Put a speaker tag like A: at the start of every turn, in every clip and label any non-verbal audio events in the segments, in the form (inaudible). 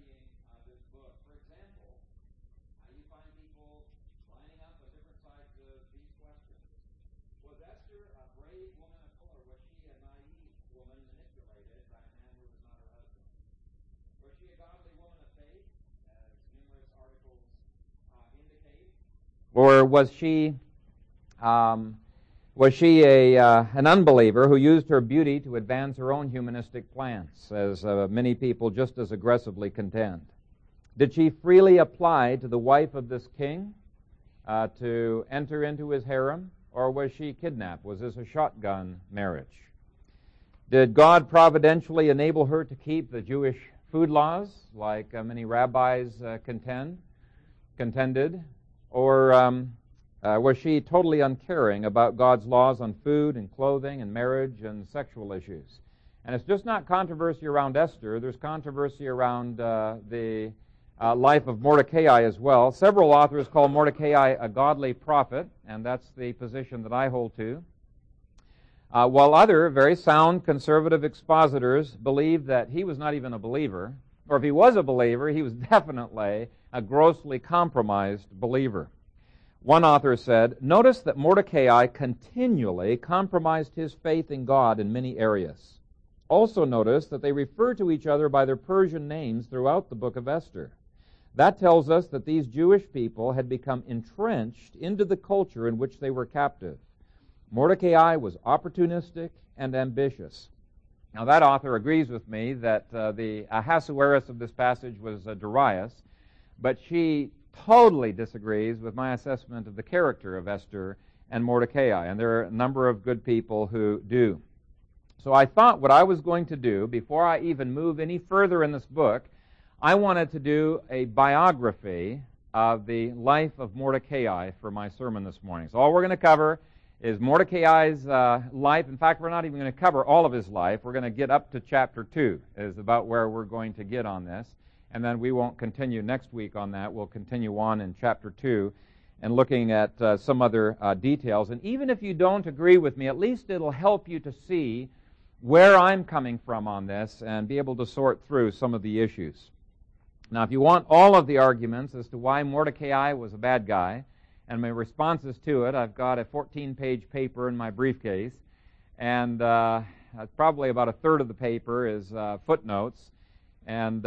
A: studying uh, this book. For example, you find people lining up on different sides of these questions. Was Esther a brave woman of color? Was she a naive woman manipulated by a man who was not her husband? Was she a godly woman of faith, as numerous articles uh, indicate?
B: Or was she um, was she a, uh, an unbeliever who used her beauty to advance her own humanistic plans, as uh, many people just as aggressively contend? Did she freely apply to the wife of this king uh, to enter into his harem, or was she kidnapped? Was this a shotgun marriage? Did God providentially enable her to keep the Jewish food laws, like uh, many rabbis uh, contend, contended, or um, uh, was she totally uncaring about God's laws on food and clothing and marriage and sexual issues? And it's just not controversy around Esther. There's controversy around uh, the uh, life of Mordecai as well. Several authors call Mordecai a godly prophet, and that's the position that I hold to. Uh, while other very sound conservative expositors believe that he was not even a believer, or if he was a believer, he was (laughs) definitely a grossly compromised believer. One author said, Notice that Mordecai continually compromised his faith in God in many areas. Also, notice that they refer to each other by their Persian names throughout the book of Esther. That tells us that these Jewish people had become entrenched into the culture in which they were captive. Mordecai was opportunistic and ambitious. Now, that author agrees with me that uh, the Ahasuerus of this passage was uh, Darius, but she totally disagrees with my assessment of the character of Esther and Mordecai, and there are a number of good people who do. So I thought what I was going to do, before I even move any further in this book, I wanted to do a biography of the life of Mordecai for my sermon this morning. So all we're going to cover is Mordecai's uh, life. In fact, we're not even going to cover all of his life. We're going to get up to chapter 2, is about where we're going to get on this and then we won't continue next week on that. We'll continue on in chapter 2 and looking at uh, some other uh, details. And even if you don't agree with me, at least it'll help you to see where I'm coming from on this and be able to sort through some of the issues. Now, if you want all of the arguments as to why Mordecai was a bad guy and my responses to it, I've got a 14 page paper in my briefcase, and uh, probably about a third of the paper is uh, footnotes. And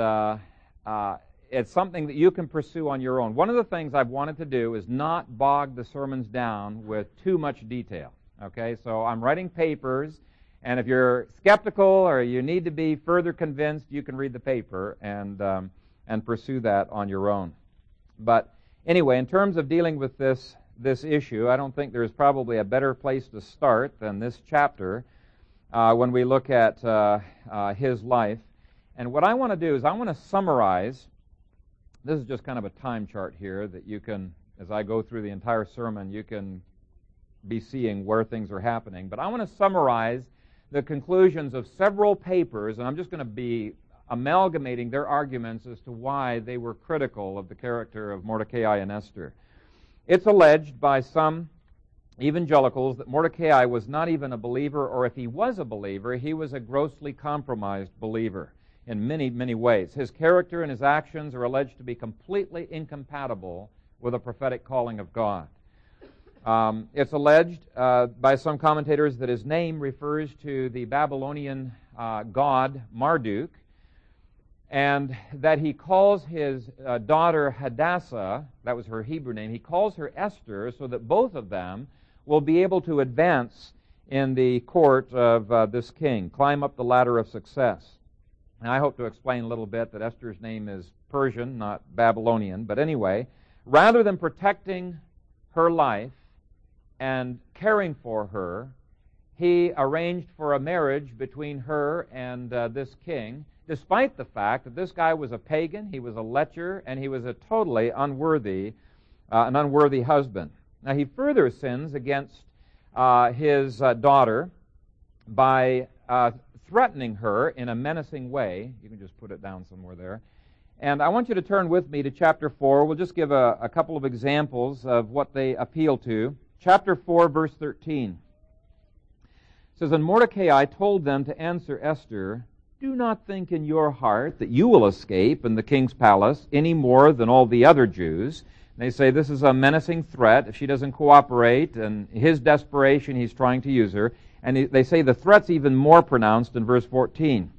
B: uh, it's something that you can pursue on your own. One of the things I've wanted to do is not bog the sermons down with too much detail. Okay, so I'm writing papers, and if you're skeptical or you need to be further convinced, you can read the paper and um, and pursue that on your own. But anyway, in terms of dealing with this this issue, I don't think there's probably a better place to start than this chapter uh, when we look at uh, uh, his life. And what I want to do is I want to summarize. This is just kind of a time chart here that you can, as I go through the entire sermon, you can be seeing where things are happening. But I want to summarize the conclusions of several papers, and I'm just going to be amalgamating their arguments as to why they were critical of the character of Mordecai and Esther. It's alleged by some evangelicals that Mordecai was not even a believer, or if he was a believer, he was a grossly compromised believer in many, many ways. His character and his actions are alleged to be completely incompatible with a prophetic calling of God. Um, it's alleged uh, by some commentators that his name refers to the Babylonian uh, god Marduk, and that he calls his uh, daughter Hadassah, that was her Hebrew name, he calls her Esther so that both of them will be able to advance in the court of uh, this king, climb up the ladder of success. And I hope to explain a little bit that Esther's name is Persian, not Babylonian. But anyway, rather than protecting her life and caring for her, he arranged for a marriage between her and uh, this king, despite the fact that this guy was a pagan, he was a lecher, and he was a totally unworthy, uh, an unworthy husband. Now he further sins against uh, his uh, daughter by uh, threatening her in a menacing way. You can just put it down somewhere there. And I want you to turn with me to chapter 4. We'll just give a, a couple of examples of what they appeal to. Chapter 4, verse 13 it says, And Mordecai told them to answer Esther, do not think in your heart that you will escape in the king's palace any more than all the other Jews. They say this is a menacing threat. If she doesn't cooperate, and his desperation, he's trying to use her. And they say the threat's even more pronounced in verse 14.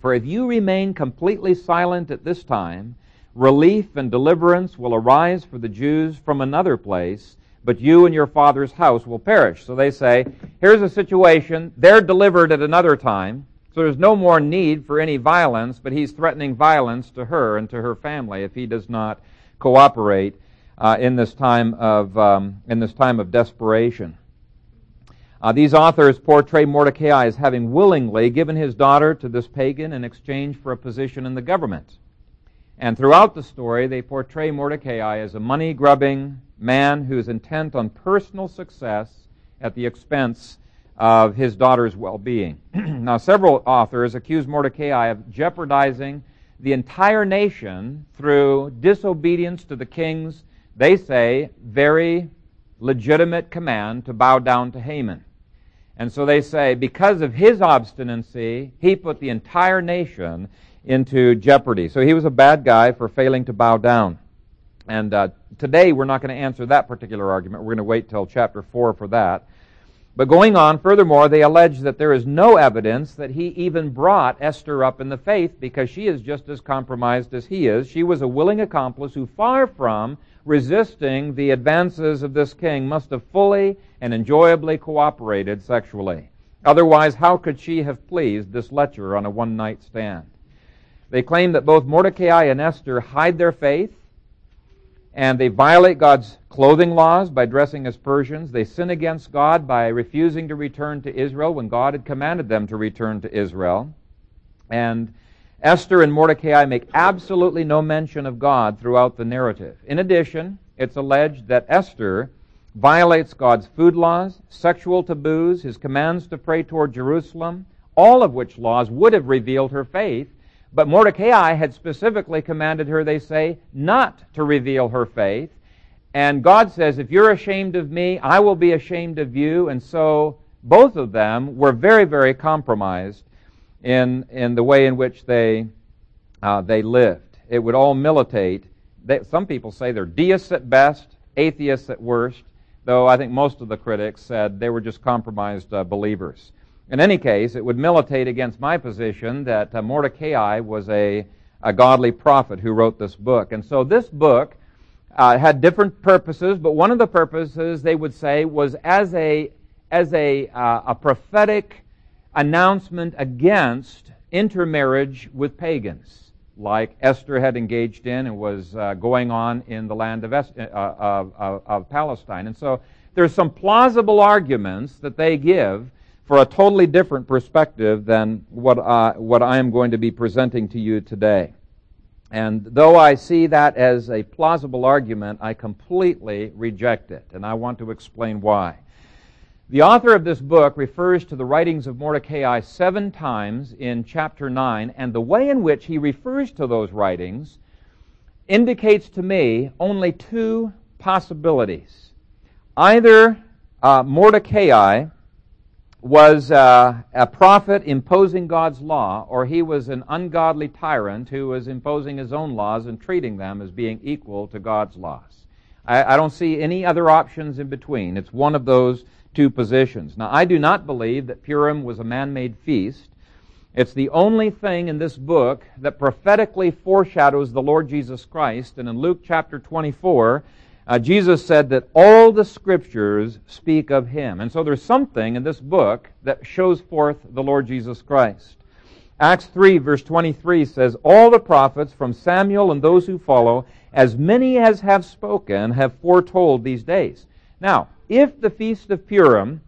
B: For if you remain completely silent at this time, relief and deliverance will arise for the Jews from another place, but you and your father's house will perish. So they say, here's a situation. They're delivered at another time. So there's no more need for any violence, but he's threatening violence to her and to her family if he does not cooperate uh, in this time of um, in this time of desperation. Uh, these authors portray Mordecai as having willingly given his daughter to this pagan in exchange for a position in the government. And throughout the story, they portray Mordecai as a money grubbing man who is intent on personal success at the expense of his daughter's well being. (clears throat) now, several authors accuse Mordecai of jeopardizing the entire nation through disobedience to the king's, they say, very legitimate command to bow down to Haman. And so they say, because of his obstinacy, he put the entire nation into jeopardy. So he was a bad guy for failing to bow down. And uh, today we're not going to answer that particular argument. We're going to wait till chapter 4 for that. But going on, furthermore, they allege that there is no evidence that he even brought Esther up in the faith because she is just as compromised as he is. She was a willing accomplice who, far from resisting the advances of this king, must have fully and enjoyably cooperated sexually. Otherwise, how could she have pleased this lecher on a one night stand? They claim that both Mordecai and Esther hide their faith and they violate God's clothing laws by dressing as Persians. They sin against God by refusing to return to Israel when God had commanded them to return to Israel. And Esther and Mordecai make absolutely no mention of God throughout the narrative. In addition, it's alleged that Esther violates God's food laws, sexual taboos, his commands to pray toward Jerusalem, all of which laws would have revealed her faith but Mordecai had specifically commanded her, they say, not to reveal her faith. And God says, if you're ashamed of me, I will be ashamed of you. And so both of them were very, very compromised in, in the way in which they, uh, they lived. It would all militate. They, some people say they're deists at best, atheists at worst, though I think most of the critics said they were just compromised uh, believers. In any case, it would militate against my position that uh, Mordecai was a, a godly prophet who wrote this book. And so this book uh, had different purposes, but one of the purposes, they would say, was as a, as a, uh, a prophetic announcement against intermarriage with pagans, like Esther had engaged in and was uh, going on in the land of, uh, of, of, of Palestine. And so there's some plausible arguments that they give for a totally different perspective than what, uh, what I am going to be presenting to you today. And though I see that as a plausible argument, I completely reject it, and I want to explain why. The author of this book refers to the writings of Mordecai seven times in chapter 9, and the way in which he refers to those writings indicates to me only two possibilities. Either uh, Mordecai was uh, a prophet imposing God's law, or he was an ungodly tyrant who was imposing his own laws and treating them as being equal to God's laws. I, I don't see any other options in between. It's one of those two positions. Now, I do not believe that Purim was a man made feast. It's the only thing in this book that prophetically foreshadows the Lord Jesus Christ. And in Luke chapter 24, uh, Jesus said that all the scriptures speak of him. And so there's something in this book that shows forth the Lord Jesus Christ. Acts 3, verse 23 says, All the prophets from Samuel and those who follow, as many as have spoken, have foretold these days. Now, if the Feast of Purim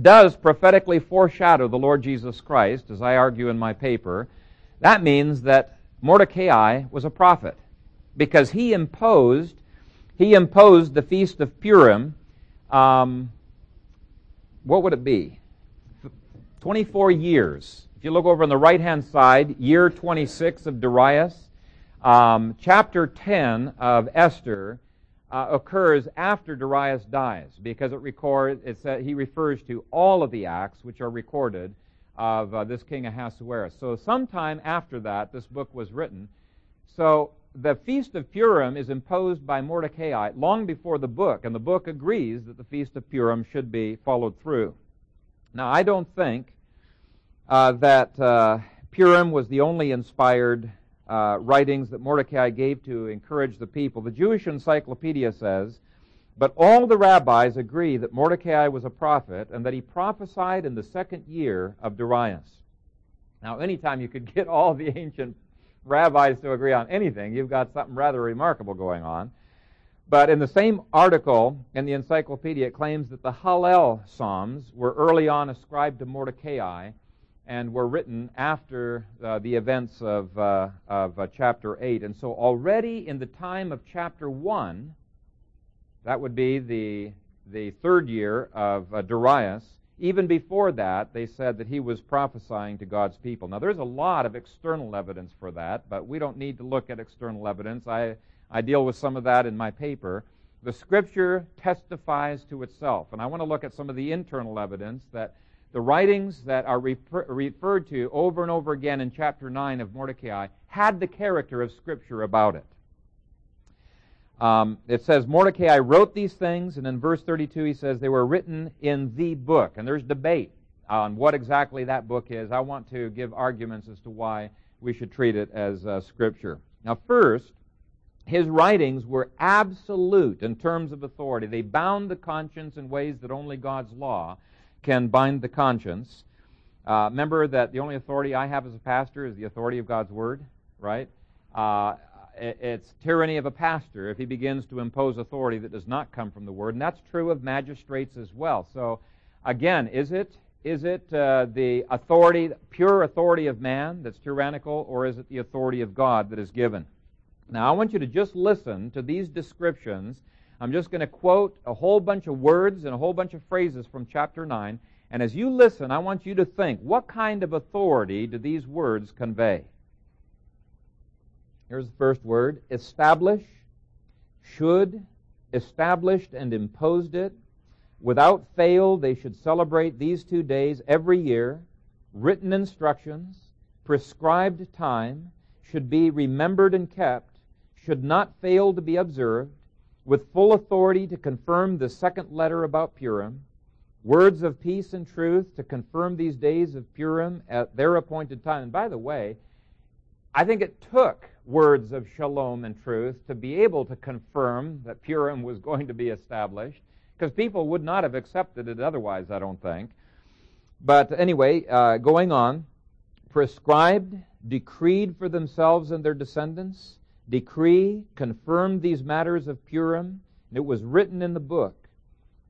B: does prophetically foreshadow the Lord Jesus Christ, as I argue in my paper, that means that Mordecai was a prophet because he imposed he imposed the Feast of Purim. Um, what would it be? 24 years. If you look over on the right hand side, year 26 of Darius, um, chapter 10 of Esther uh, occurs after Darius dies because it records, it says, he refers to all of the acts which are recorded of uh, this king Ahasuerus. So, sometime after that, this book was written. So, the Feast of Purim is imposed by Mordecai long before the book, and the book agrees that the Feast of Purim should be followed through. Now, I don't think uh, that uh, Purim was the only inspired uh, writings that Mordecai gave to encourage the people. The Jewish Encyclopedia says, but all the rabbis agree that Mordecai was a prophet and that he prophesied in the second year of Darius. Now, anytime you could (laughs) get all the ancient rabbis to agree on anything, you've got something rather remarkable going on. But in the same article in the encyclopedia, it claims that the Hallel Psalms were early on ascribed to Mordecai and were written after uh, the events of, uh, of uh, chapter 8. And so already in the time of chapter 1, that would be the, the third year of uh, Darius, even before that, they said that he was prophesying to God's people. Now, there's a lot of external evidence for that, but we don't need to look at external evidence. I, I deal with some of that in my paper. The Scripture testifies to itself. And I want to look at some of the internal evidence that the writings that are refer- referred to over and over again in chapter 9 of Mordecai had the character of Scripture about it. Um, it says Mordecai wrote these things, and in verse 32 he says they were written in the book. And there's debate on what exactly that book is. I want to give arguments as to why we should treat it as uh, Scripture. Now, first, his writings were absolute in terms of authority. They bound the conscience in ways that only God's law can bind the conscience. Uh, remember that the only authority I have as a pastor is the authority of God's Word, right? Uh, it's tyranny of a pastor if he begins to impose authority that does not come from the word, and that's true of magistrates as well. So, again, is it is it uh, the authority, pure authority of man that's tyrannical, or is it the authority of God that is given? Now, I want you to just listen to these descriptions. I'm just going to quote a whole bunch of words and a whole bunch of phrases from chapter 9. And as you listen, I want you to think what kind of authority do these words convey? Here's the first word establish, should, established and imposed it. Without fail, they should celebrate these two days every year. Written instructions, prescribed time, should be remembered and kept, should not fail to be observed, with full authority to confirm the second letter about Purim, words of peace and truth to confirm these days of Purim at their appointed time. And by the way, I think it took words of shalom and truth to be able to confirm that Purim was going to be established, because people would not have accepted it otherwise, I don't think. But anyway, uh, going on, prescribed, decreed for themselves and their descendants, decree, confirmed these matters of Purim, and it was written in the book.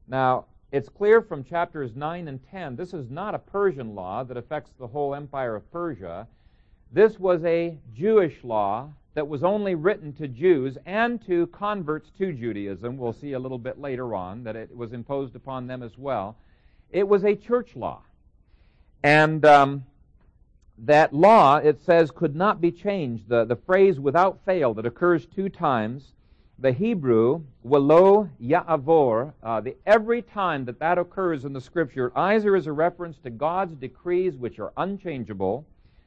B: Now, it's clear from chapters 9 and 10, this is not a Persian law that affects the whole empire of Persia. This was a Jewish law that was only written to Jews and to converts to Judaism. We'll see a little bit later on that it was imposed upon them as well. It was a church law. And um, that law, it says, could not be changed. The, the phrase without fail that occurs two times, the Hebrew, walo ya'avor, uh, the, every time that that occurs in the scripture, either is a reference to God's decrees which are unchangeable,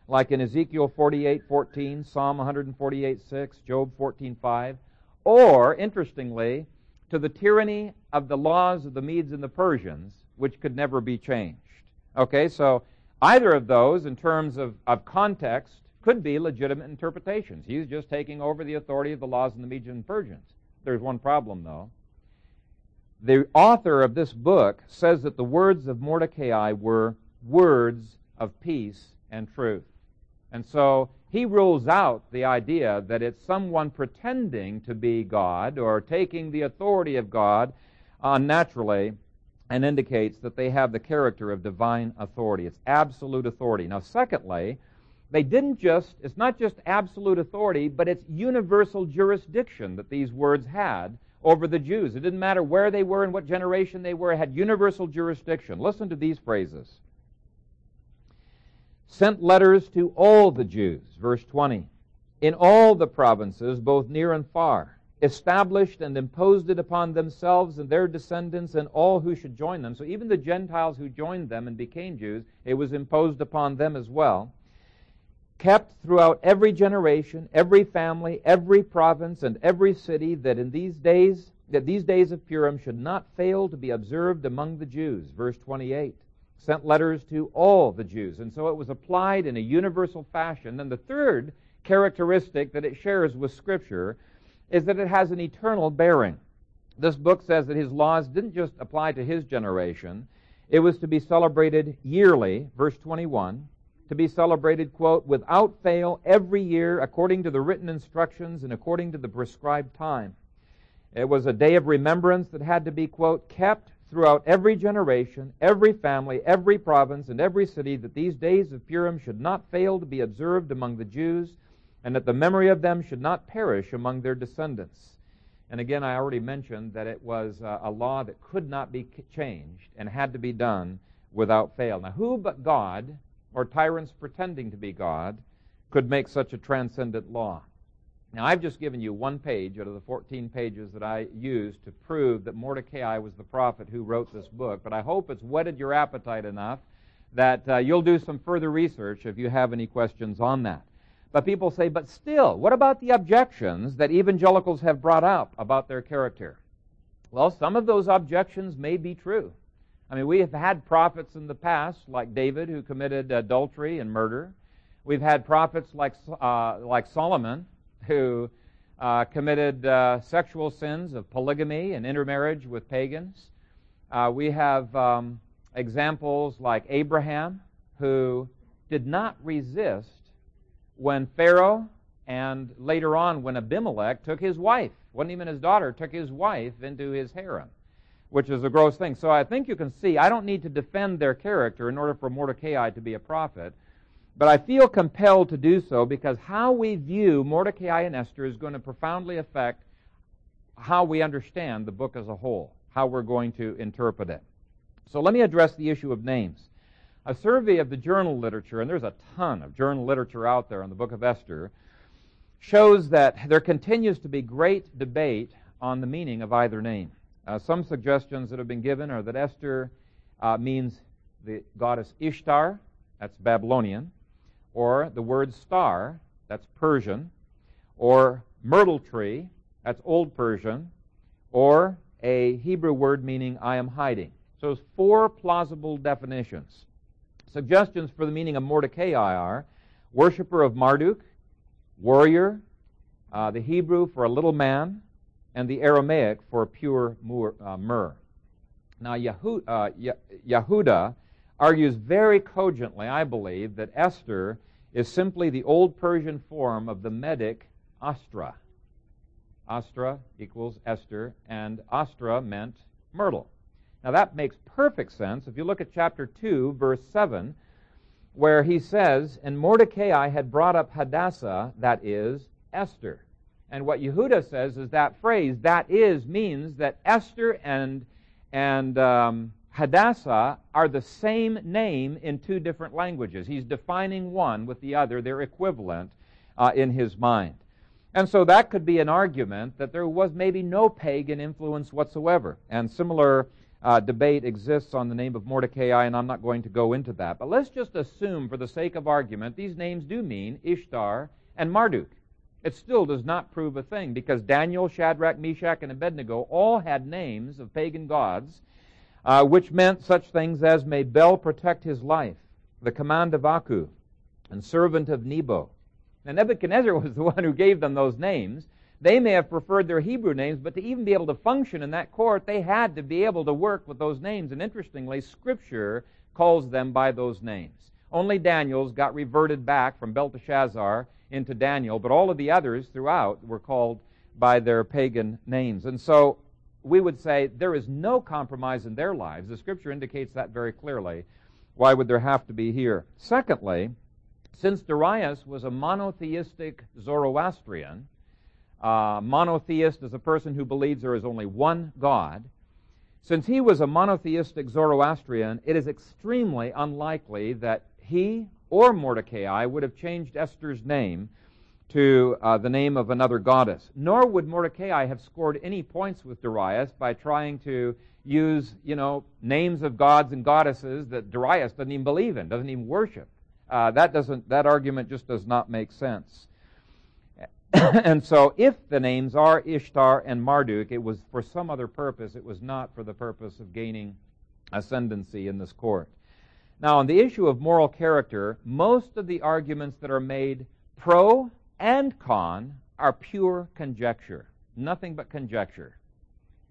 B: like in Ezekiel 48:14, Psalm 148:6, Job 14:5, or interestingly, to the tyranny of the laws of the Medes and the Persians, which could never be changed. Okay, so either of those, in terms of, of context, could be legitimate interpretations. He's just taking over the authority of the laws of the Medes and Persians. There's one problem, though. The author of this book says that the words of Mordecai were words of peace and truth. And so he rules out the idea that it's someone pretending to be God or taking the authority of God uh, unnaturally and indicates that they have the character of divine authority. It's absolute authority. Now, secondly, they didn't just, it's not just absolute authority, but it's universal jurisdiction that these words had over the Jews. It didn't matter where they were and what generation they were, it had universal jurisdiction. Listen to these phrases sent letters to all the Jews, verse 20, in all the provinces, both near and far, established and imposed it upon themselves and their descendants and all who should join them. So even the Gentiles who joined them and became Jews, it was imposed upon them as well. Kept throughout every generation, every family, every province, and every city, that in these days, that these days of Purim should not fail to be observed among the Jews. Verse 28. Sent letters to all the Jews. And so it was applied in a universal fashion. And the third characteristic that it shares with Scripture is that it has an eternal bearing. This book says that his laws didn't just apply to his generation, it was to be celebrated yearly, verse 21, to be celebrated, quote, without fail every year according to the written instructions and according to the prescribed time. It was a day of remembrance that had to be, quote, kept throughout every generation, every family, every province, and every city, that these days of Purim should not fail to be observed among the Jews and that the memory of them should not perish among their descendants. And again, I already mentioned that it was uh, a law that could not be changed and had to be done without fail. Now, who but God, or tyrants pretending to be God, could make such a transcendent law? Now, I've just given you one page out of the 14 pages that I used to prove that Mordecai was the prophet who wrote this book, but I hope it's whetted your appetite enough that uh, you'll do some further research if you have any questions on that. But people say, but still, what about the objections that evangelicals have brought up about their character? Well, some of those objections may be true. I mean, we have had prophets in the past, like David, who committed adultery and murder. We've had prophets like, uh, like Solomon, who uh, committed uh, sexual sins of polygamy and intermarriage with pagans. Uh, we have um, examples like Abraham, who did not resist when Pharaoh and later on when Abimelech took his wife, wasn't even his daughter, took his wife into his harem, which is a gross thing. So I think you can see, I don't need to defend their character in order for Mordecai to be a prophet, but I feel compelled to do so because how we view Mordecai and Esther is going to profoundly affect how we understand the book as a whole, how we're going to interpret it. So let me address the issue of names. A survey of the journal literature, and there's a ton of journal literature out there on the book of Esther, shows that there continues to be great debate on the meaning of either name. Uh, some suggestions that have been given are that Esther uh, means the goddess Ishtar, that's Babylonian, or the word star, that's Persian, or myrtle tree, that's Old Persian, or a Hebrew word meaning I am hiding. So there's four plausible definitions. Suggestions for the meaning of Mordecai are worshiper of Marduk, warrior, uh, the Hebrew for a little man, and the Aramaic for pure uh, myrrh. Now, uh, Yehuda argues very cogently, I believe, that Esther is simply the old Persian form of the Medic Astra. Astra equals Esther, and Astra meant myrtle. Now that makes perfect sense if you look at chapter 2, verse 7, where he says, And Mordecai had brought up Hadassah, that is, Esther. And what Yehuda says is that phrase, that is, means that Esther and, and um, Hadassah are the same name in two different languages. He's defining one with the other, they're equivalent uh, in his mind. And so that could be an argument that there was maybe no pagan influence whatsoever. And similar uh, debate exists on the name of Mordecai, and I'm not going to go into that. But let's just assume, for the sake of argument, these names do mean Ishtar and Marduk. It still does not prove a thing because Daniel, Shadrach, Meshach, and Abednego all had names of pagan gods, uh, which meant such things as May Bel protect his life, the command of Aku, and servant of Nebo. Now, Nebuchadnezzar (laughs) was the one who gave them those names, they may have preferred their Hebrew names, but to even be able to function in that court, they had to be able to work with those names. And interestingly, Scripture calls them by those names. Only Daniel's got reverted back from Belteshazzar into Daniel, but all of the others throughout were called by their pagan names. And so we would say there is no compromise in their lives. The Scripture indicates that very clearly. Why would there have to be here? Secondly, since Darius was a monotheistic Zoroastrian, uh, monotheist is a person who believes there is only one God. Since he was a monotheistic Zoroastrian, it is extremely unlikely that he or Mordecai would have changed Esther's name to uh, the name of another goddess. Nor would Mordecai have scored any points with Darius by trying to use, you know, names of gods and goddesses that Darius doesn't even believe in, doesn't even worship. Uh, that doesn't. That argument just does not make sense. (laughs) and so, if the names are Ishtar and Marduk, it was for some other purpose. It was not for the purpose of gaining ascendancy in this court. Now, on the issue of moral character, most of the arguments that are made pro and con are pure conjecture, nothing but conjecture.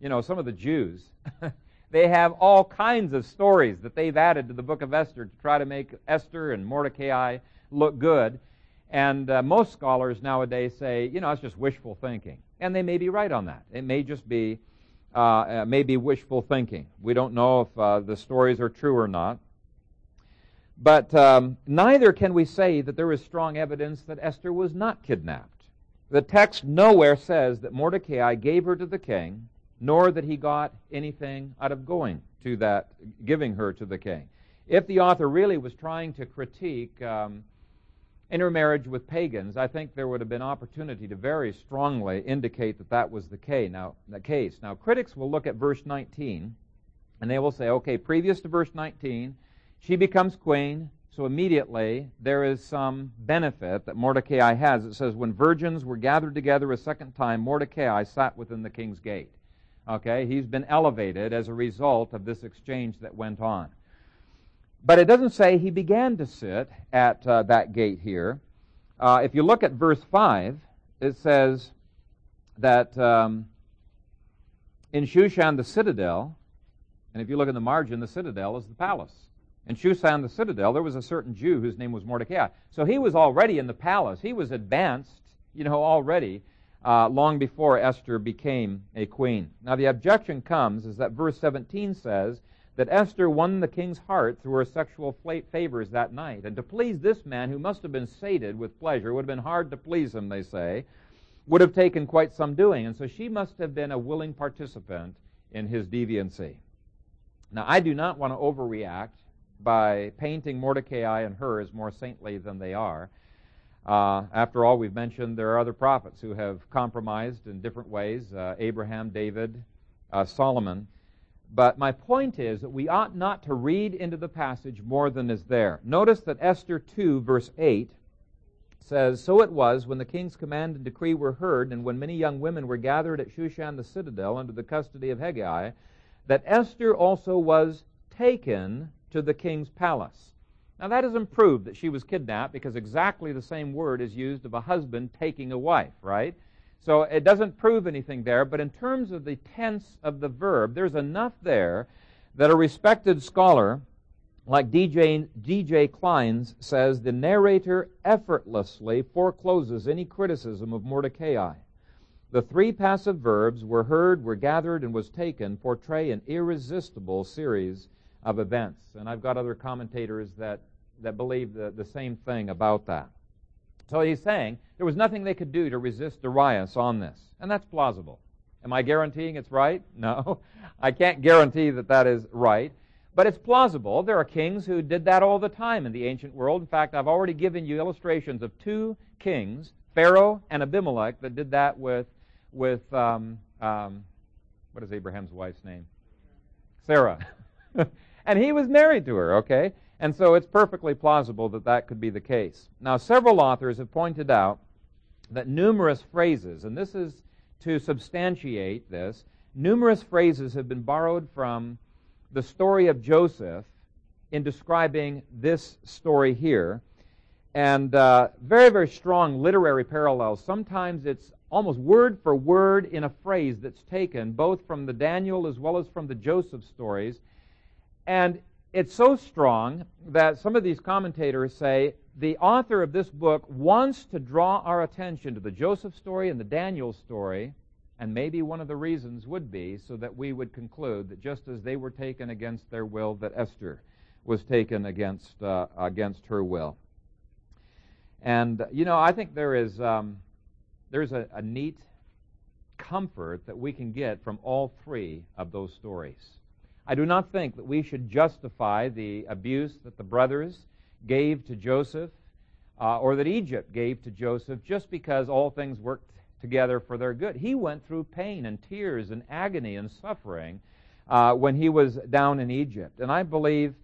B: You know, some of the Jews, (laughs) they have all kinds of stories that they've added to the book of Esther to try to make Esther and Mordecai look good. And uh, most scholars nowadays say, you know, it's just wishful thinking. And they may be right on that. It may just be, uh, uh, may be wishful thinking. We don't know if uh, the stories are true or not. But um, neither can we say that there is strong evidence that Esther was not kidnapped. The text nowhere says that Mordecai gave her to the king, nor that he got anything out of going to that, giving her to the king. If the author really was trying to critique um, intermarriage with pagans, I think there would have been opportunity to very strongly indicate that that was the case. Now, critics will look at verse 19, and they will say, okay, previous to verse 19, she becomes queen, so immediately there is some benefit that Mordecai has. It says, When virgins were gathered together a second time, Mordecai sat within the king's gate. Okay, he's been elevated as a result of this exchange that went on. But it doesn't say he began to sit at uh, that gate here. Uh, if you look at verse 5, it says that um, in Shushan the citadel, and if you look in the margin, the citadel is the palace. In Shushan the citadel, there was a certain Jew whose name was Mordecai. So he was already in the palace. He was advanced, you know, already uh, long before Esther became a queen. Now the objection comes is that verse 17 says that Esther won the king's heart through her sexual favors that night. And to please this man, who must have been sated with pleasure, would have been hard to please him, they say, would have taken quite some doing. And so she must have been a willing participant in his deviancy. Now, I do not want to overreact by painting Mordecai and her as more saintly than they are. Uh, after all, we've mentioned there are other prophets who have compromised in different ways uh, Abraham, David, uh, Solomon. But my point is that we ought not to read into the passage more than is there. Notice that Esther 2, verse 8, says, So it was when the king's command and decree were heard, and when many young women were gathered at Shushan the citadel under the custody of Hegai, that Esther also was taken to the king's palace. Now, that doesn't prove that she was kidnapped because exactly the same word is used of a husband taking a wife, right? So it doesn't prove anything there, but in terms of the tense of the verb, there's enough there that a respected scholar like DJ, DJ Clines says the narrator effortlessly forecloses any criticism of Mordecai. The three passive verbs were heard, were gathered, and was taken portray an irresistible series of events. And I've got other commentators that, that believe the, the same thing about that. So he's saying there was nothing they could do to resist Darius on this. And that's plausible. Am I guaranteeing it's right? (laughs) No. I can't guarantee that that is right. But it's plausible. There are kings who did that all the time in the ancient world. In fact, I've already given you illustrations of two kings, Pharaoh and Abimelech, that did that with, with um, um, what is Abraham's wife's name? Sarah. (laughs) And he was married to her, okay? And so it's perfectly plausible that that could be the case. Now, several authors have pointed out that numerous phrases, and this is to substantiate this, numerous phrases have been borrowed from the story of Joseph in describing this story here. And uh, very, very strong literary parallels. Sometimes it's almost word for word in a phrase that's taken both from the Daniel as well as from the Joseph stories and it's so strong that some of these commentators say the author of this book wants to draw our attention to the Joseph story and the Daniel story, and maybe one of the reasons would be so that we would conclude that just as they were taken against their will, that Esther was taken against uh, against her will. And you know, I think there is um, there's a, a neat comfort that we can get from all three of those stories. I do not think that we should justify the abuse that the brothers gave to Joseph uh, or that Egypt gave to Joseph just because all things worked together for their good. He went through pain and tears and agony and suffering uh, when he was down in Egypt. And I believe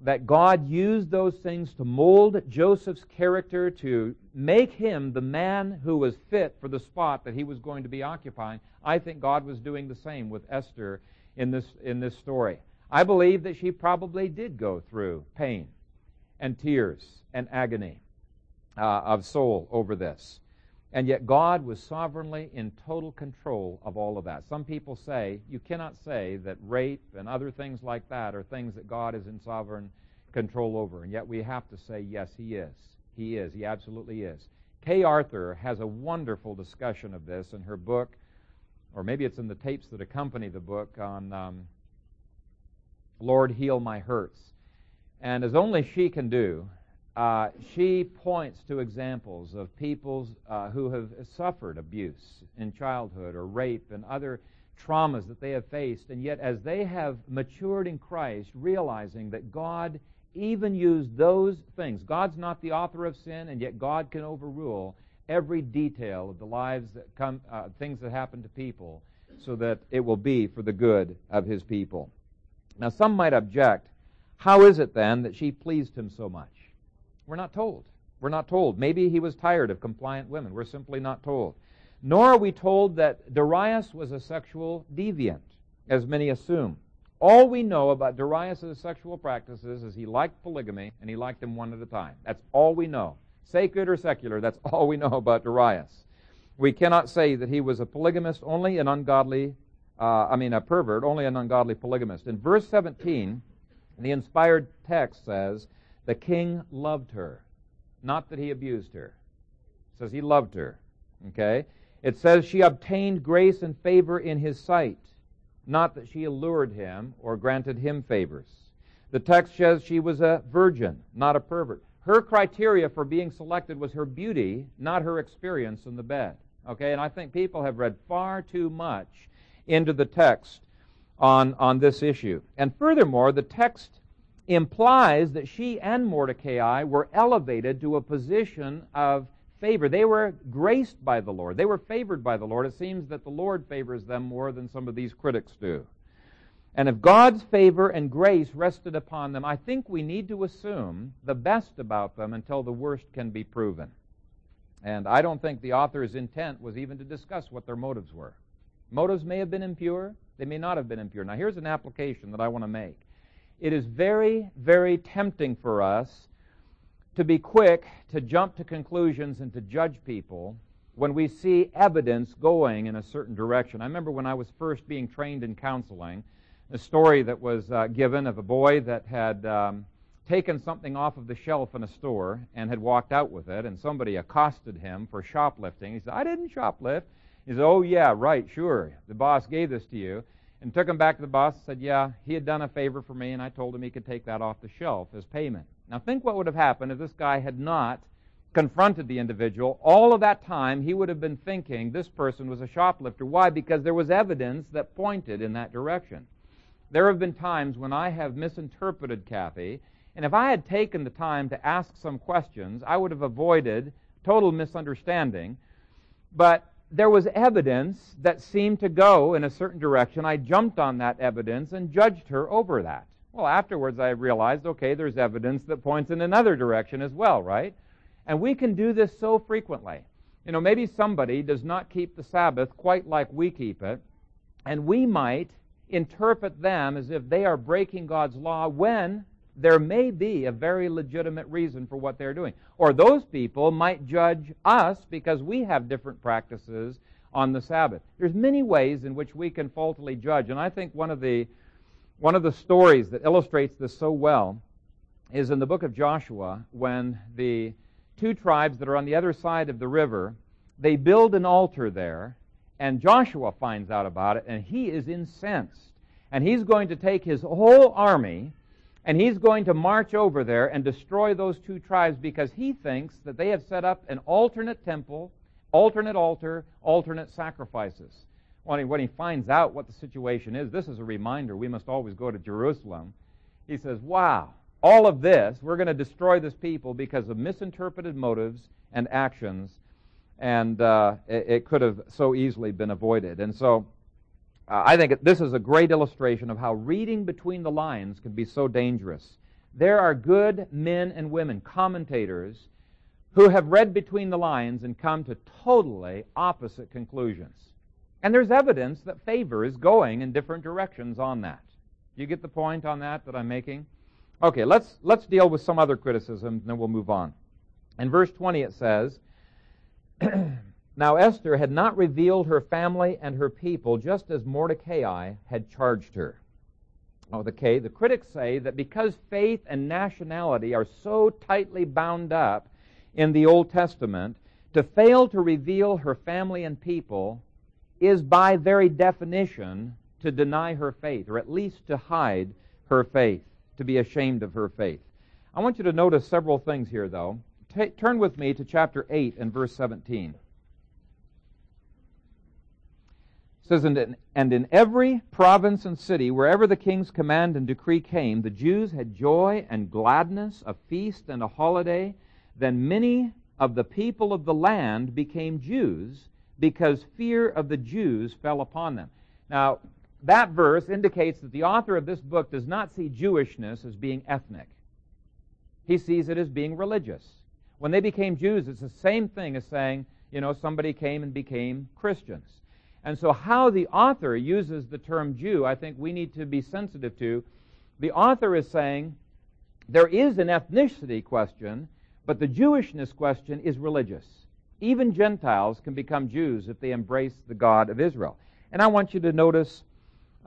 B: that God used those things to mold Joseph's character, to make him the man who was fit for the spot that he was going to be occupying. I think God was doing the same with Esther in this, in this story. I believe that she probably did go through pain and tears and agony uh, of soul over this. And yet God was sovereignly in total control of all of that. Some people say, you cannot say that rape and other things like that are things that God is in sovereign control over. And yet we have to say, yes, He is. He is. He absolutely is. Kay Arthur has a wonderful discussion of this in her book, or maybe it's in the tapes that accompany the book on um, Lord, Heal My Hurts. And as only she can do, uh, she points to examples of people uh, who have suffered abuse in childhood or rape and other traumas that they have faced, and yet as they have matured in Christ, realizing that God even used those things. God's not the author of sin, and yet God can overrule every detail of the lives that come, uh, things that happen to people, so that it will be for the good of His people. Now, some might object. How is it then that she pleased him so much? We're not told. We're not told. Maybe he was tired of compliant women. We're simply not told. Nor are we told that Darius was a sexual deviant, as many assume. All we know about Darius' sexual practices is he liked polygamy and he liked them one at a time. That's all we know. Sacred or secular, that's all we know about Darius. We cannot say that he was a polygamist, only an ungodly, uh, I mean, a pervert, only an ungodly polygamist. In verse 17, the inspired text says, the king loved her. Not that he abused her. It says he loved her. Okay? It says she obtained grace and favor in his sight. Not that she allured him or granted him favors. The text says she was a virgin, not a pervert. Her criteria for being selected was her beauty, not her experience in the bed. Okay, and I think people have read far too much into the text on, on this issue. And furthermore, the text implies that she and Mordecai were elevated to a position of favor. They were graced by the Lord. They were favored by the Lord. It seems that the Lord favors them more than some of these critics do. And if God's favor and grace rested upon them, I think we need to assume the best about them until the worst can be proven. And I don't think the author's intent was even to discuss what their motives were. Motives may have been impure, they may not have been impure. Now, here's an application that I want to make it is very, very tempting for us to be quick to jump to conclusions and to judge people when we see evidence going in a certain direction. I remember when I was first being trained in counseling, a story that was uh, given of a boy that had um, taken something off of the shelf in a store and had walked out with it, and somebody accosted him for shoplifting. He said, I didn't shoplift. He said, Oh, yeah, right, sure. The boss gave this to you and took him back to the boss and said, Yeah, he had done a favor for me, and I told him he could take that off the shelf as payment. Now, think what would have happened if this guy had not confronted the individual. All of that time, he would have been thinking this person was a shoplifter. Why? Because there was evidence that pointed in that direction. There have been times when I have misinterpreted Kathy, and if I had taken the time to ask some questions, I would have avoided total misunderstanding. But there was evidence that seemed to go in a certain direction. I jumped on that evidence and judged her over that. Well, afterwards I realized, okay, there's evidence that points in another direction as well, right? And we can do this so frequently. You know, maybe somebody does not keep the Sabbath quite like we keep it, and we might interpret them as if they are breaking God's law when there may be a very legitimate reason for what they're doing. Or those people might judge us because we have different practices on the Sabbath. There's many ways in which we can faultily judge, and I think one of the one of the stories that illustrates this so well is in the book of Joshua when the two tribes that are on the other side of the river, they build an altar there, and Joshua finds out about it and he is incensed. And he's going to take his whole army and he's going to march over there and destroy those two tribes because he thinks that they have set up an alternate temple, alternate altar, alternate sacrifices. When he, finds out what the situation is, this is a reminder we must always go to Jerusalem. He says, Wow, all of this, we're going to destroy this people because of misinterpreted motives and actions, and uh, it, it, could have so easily been avoided. And so uh, I think this is a great illustration of how reading between the lines can be so dangerous. There are good men and women, commentators, who have read between the lines and come to totally opposite conclusions. And there's evidence that favor is going in different directions on that. You get the point on that that I'm making? Okay, let's, let's deal with some other criticisms, and then we'll move on. In verse 20, it says, (clears throat) Now Esther had not revealed her family and her people, just as Mordecai had charged her. Oh, the, K, the critics say that because faith and nationality are so tightly bound up in the Old Testament, to fail to reveal her family and people is by very definition to deny her faith, or at least to hide her faith to be ashamed of her faith. I want you to notice several things here, though. T- turn with me to chapter 8 and verse 17. It says, and in, and in every province and city, wherever the king's command and decree came, the Jews had joy and gladness, a feast and a holiday. Then many of the people of the land became Jews because fear of the Jews fell upon them. Now, that verse indicates that the author of this book does not see Jewishness as being ethnic. He sees it as being religious. When they became Jews, it's the same thing as saying, you know, somebody came and became Christians. And so, how the author uses the term Jew, I think we need to be sensitive to. The author is saying there is an ethnicity question, but the Jewishness question is religious. Even Gentiles can become Jews if they embrace the God of Israel. And I want you to notice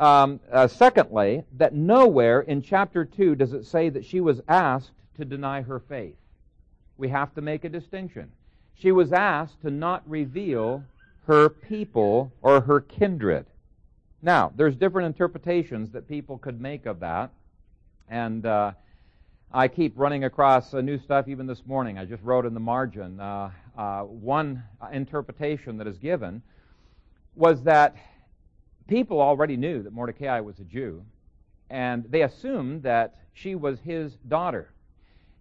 B: um, uh, secondly, that nowhere in chapter 2 does it say that she was asked to deny her faith. We have to make a distinction. She was asked to not reveal her people or her kindred. Now, there's different interpretations that people could make of that. And uh, I keep running across uh, new stuff even this morning. I just wrote in the margin uh, uh one interpretation that is given was that people already knew that Mordecai was a Jew, and they assumed that she was his daughter.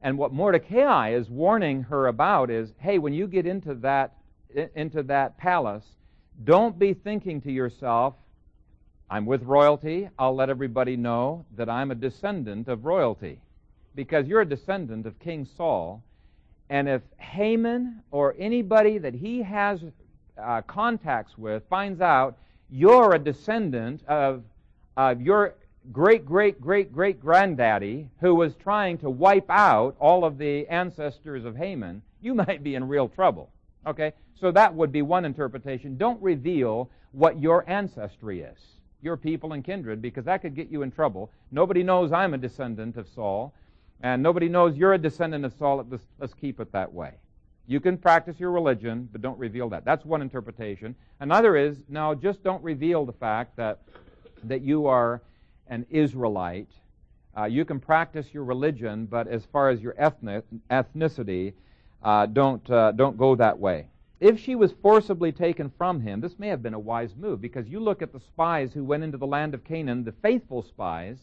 B: And what Mordecai is warning her about is, hey, when you get into that into that palace, don't be thinking to yourself, I'm with royalty. I'll let everybody know that I'm a descendant of royalty. Because you're a descendant of King Saul. And if Haman or anybody that he has uh, contacts with finds out you're a descendant of, of your great, great, great, great granddaddy who was trying to wipe out all of the ancestors of Haman, you (laughs) might be in real trouble. Okay? So that would be one interpretation. Don't reveal what your ancestry is, your people and kindred, because that could get you in trouble. Nobody knows I'm a descendant of Saul, and nobody knows you're a descendant of Saul. Let's, let's keep it that way. You can practice your religion, but don't reveal that. That's one interpretation. Another is, now just don't reveal the fact that, that you are an Israelite. Uh, you can practice your religion, but as far as your ethnic, ethnicity, uh, don't, uh, don't go that way. If she was forcibly taken from him, this may have been a wise move because you look at the spies who went into the land of Canaan, the faithful spies.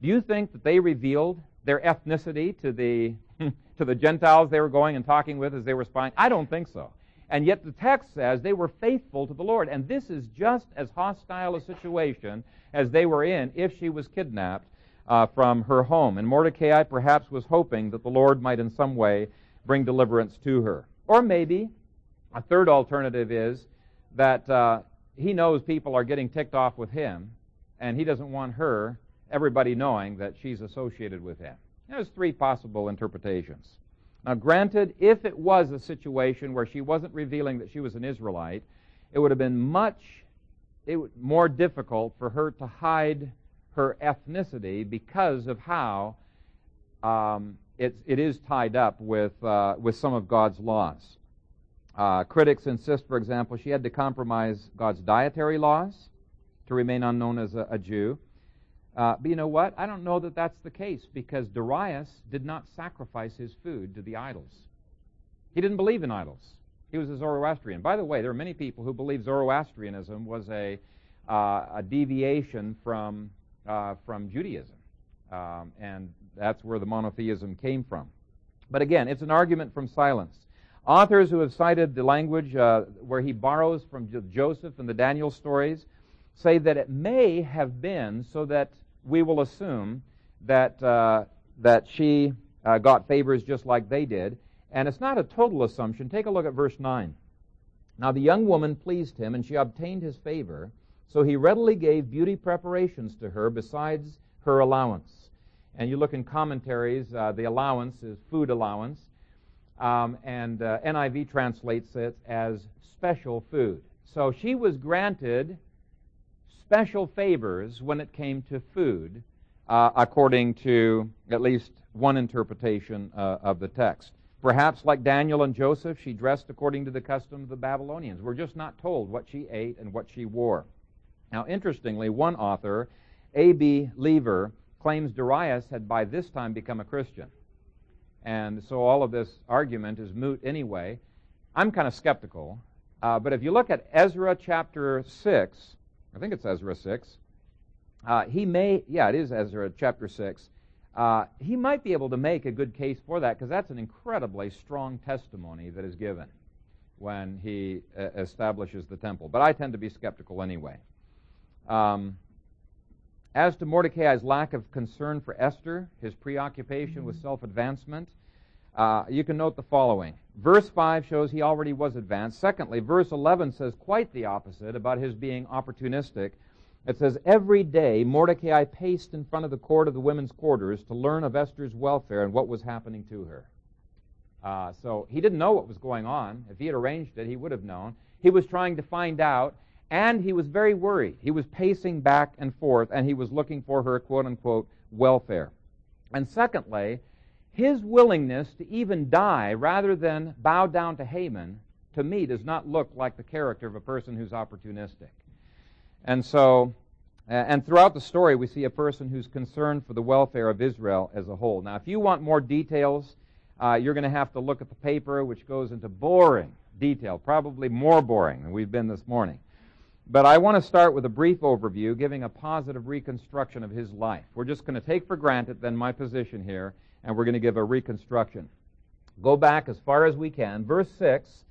B: Do you think that they revealed their ethnicity to the (laughs) to the Gentiles they were going and talking with as they were spying? I don't think so. And yet the text says they were faithful to the Lord. And this is just as hostile a situation as they were in if she was kidnapped uh, from her home. And Mordecai perhaps was hoping that the Lord might in some way bring deliverance to her. Or maybe a third alternative is that uh, he knows people are getting ticked off with him, and he doesn't want her, everybody knowing that she's associated with him. There's three possible interpretations. Now, granted, if it was a situation where she wasn't revealing that she was an Israelite, it would have been much it, more difficult for her to hide her ethnicity because of how um, it, it is tied up with, uh, with some of God's laws. Uh, critics insist, for example, she had to compromise God's dietary laws to remain unknown as a, a Jew. Uh, but you know what? I don't know that that's the case because Darius did not sacrifice his food to the idols. He didn't believe in idols. He was a Zoroastrian. By the way, there are many people who believe Zoroastrianism was a, uh, a deviation from, uh, from Judaism. Um, and That's where the monotheism came from. But again, it's an argument from silence. Authors who have cited the language uh, where he borrows from Joseph and the Daniel stories say that it may have been so that we will assume that, uh, that she uh, got favors just like they did. And it's not a total assumption. Take a look at verse 9. Now the young woman pleased him, and she obtained his favor. So he readily gave beauty preparations to her besides her allowance. And you look in commentaries, uh, the allowance is food allowance. Um, and uh, NIV translates it as special food. So she was granted special favors when it came to food, uh, according to at least one interpretation uh, of the text. Perhaps, like Daniel and Joseph, she dressed according to the custom of the Babylonians. We're just not told what she ate and what she wore. Now, interestingly, one author, A.B. Lever, claims Darius had by this time become a Christian. And so all of this argument is moot anyway. I'm kind of skeptical. Uh, but if you look at Ezra chapter 6, I think it's Ezra 6, uh, he may, yeah, it is Ezra chapter 6 uh, he might be able to make a good case for that because that's an incredibly strong testimony that is given when he uh, establishes the temple. But I tend to be skeptical anyway. Um, as to Mordecai's lack of concern for Esther, his preoccupation with self advancement, uh, you can note the following. Verse 5 shows he already was advanced. Secondly, verse 11 says quite the opposite about his being opportunistic. It says, Every day Mordecai paced in front of the court of the women's quarters to learn of Esther's welfare and what was happening to her. Uh, so he didn't know what was going on. If he had arranged it, he would have known. He was trying to find out, and he was very worried. He was pacing back and forth, and he was looking for her quote unquote welfare. And secondly, his willingness to even die rather than bow down to Haman, to me, does not look like the character of a person who's opportunistic. And so, and throughout the story, we see a person who's concerned for the welfare of Israel as a whole. Now, if you want more details, uh, you're going to have to look at the paper, which goes into boring detail, probably more boring than we've been this morning. But I want to start with a brief overview, giving a positive reconstruction of his life. We're just going to take for granted then my position here, and we're going to give a reconstruction. Go back as far as we can. Verse 6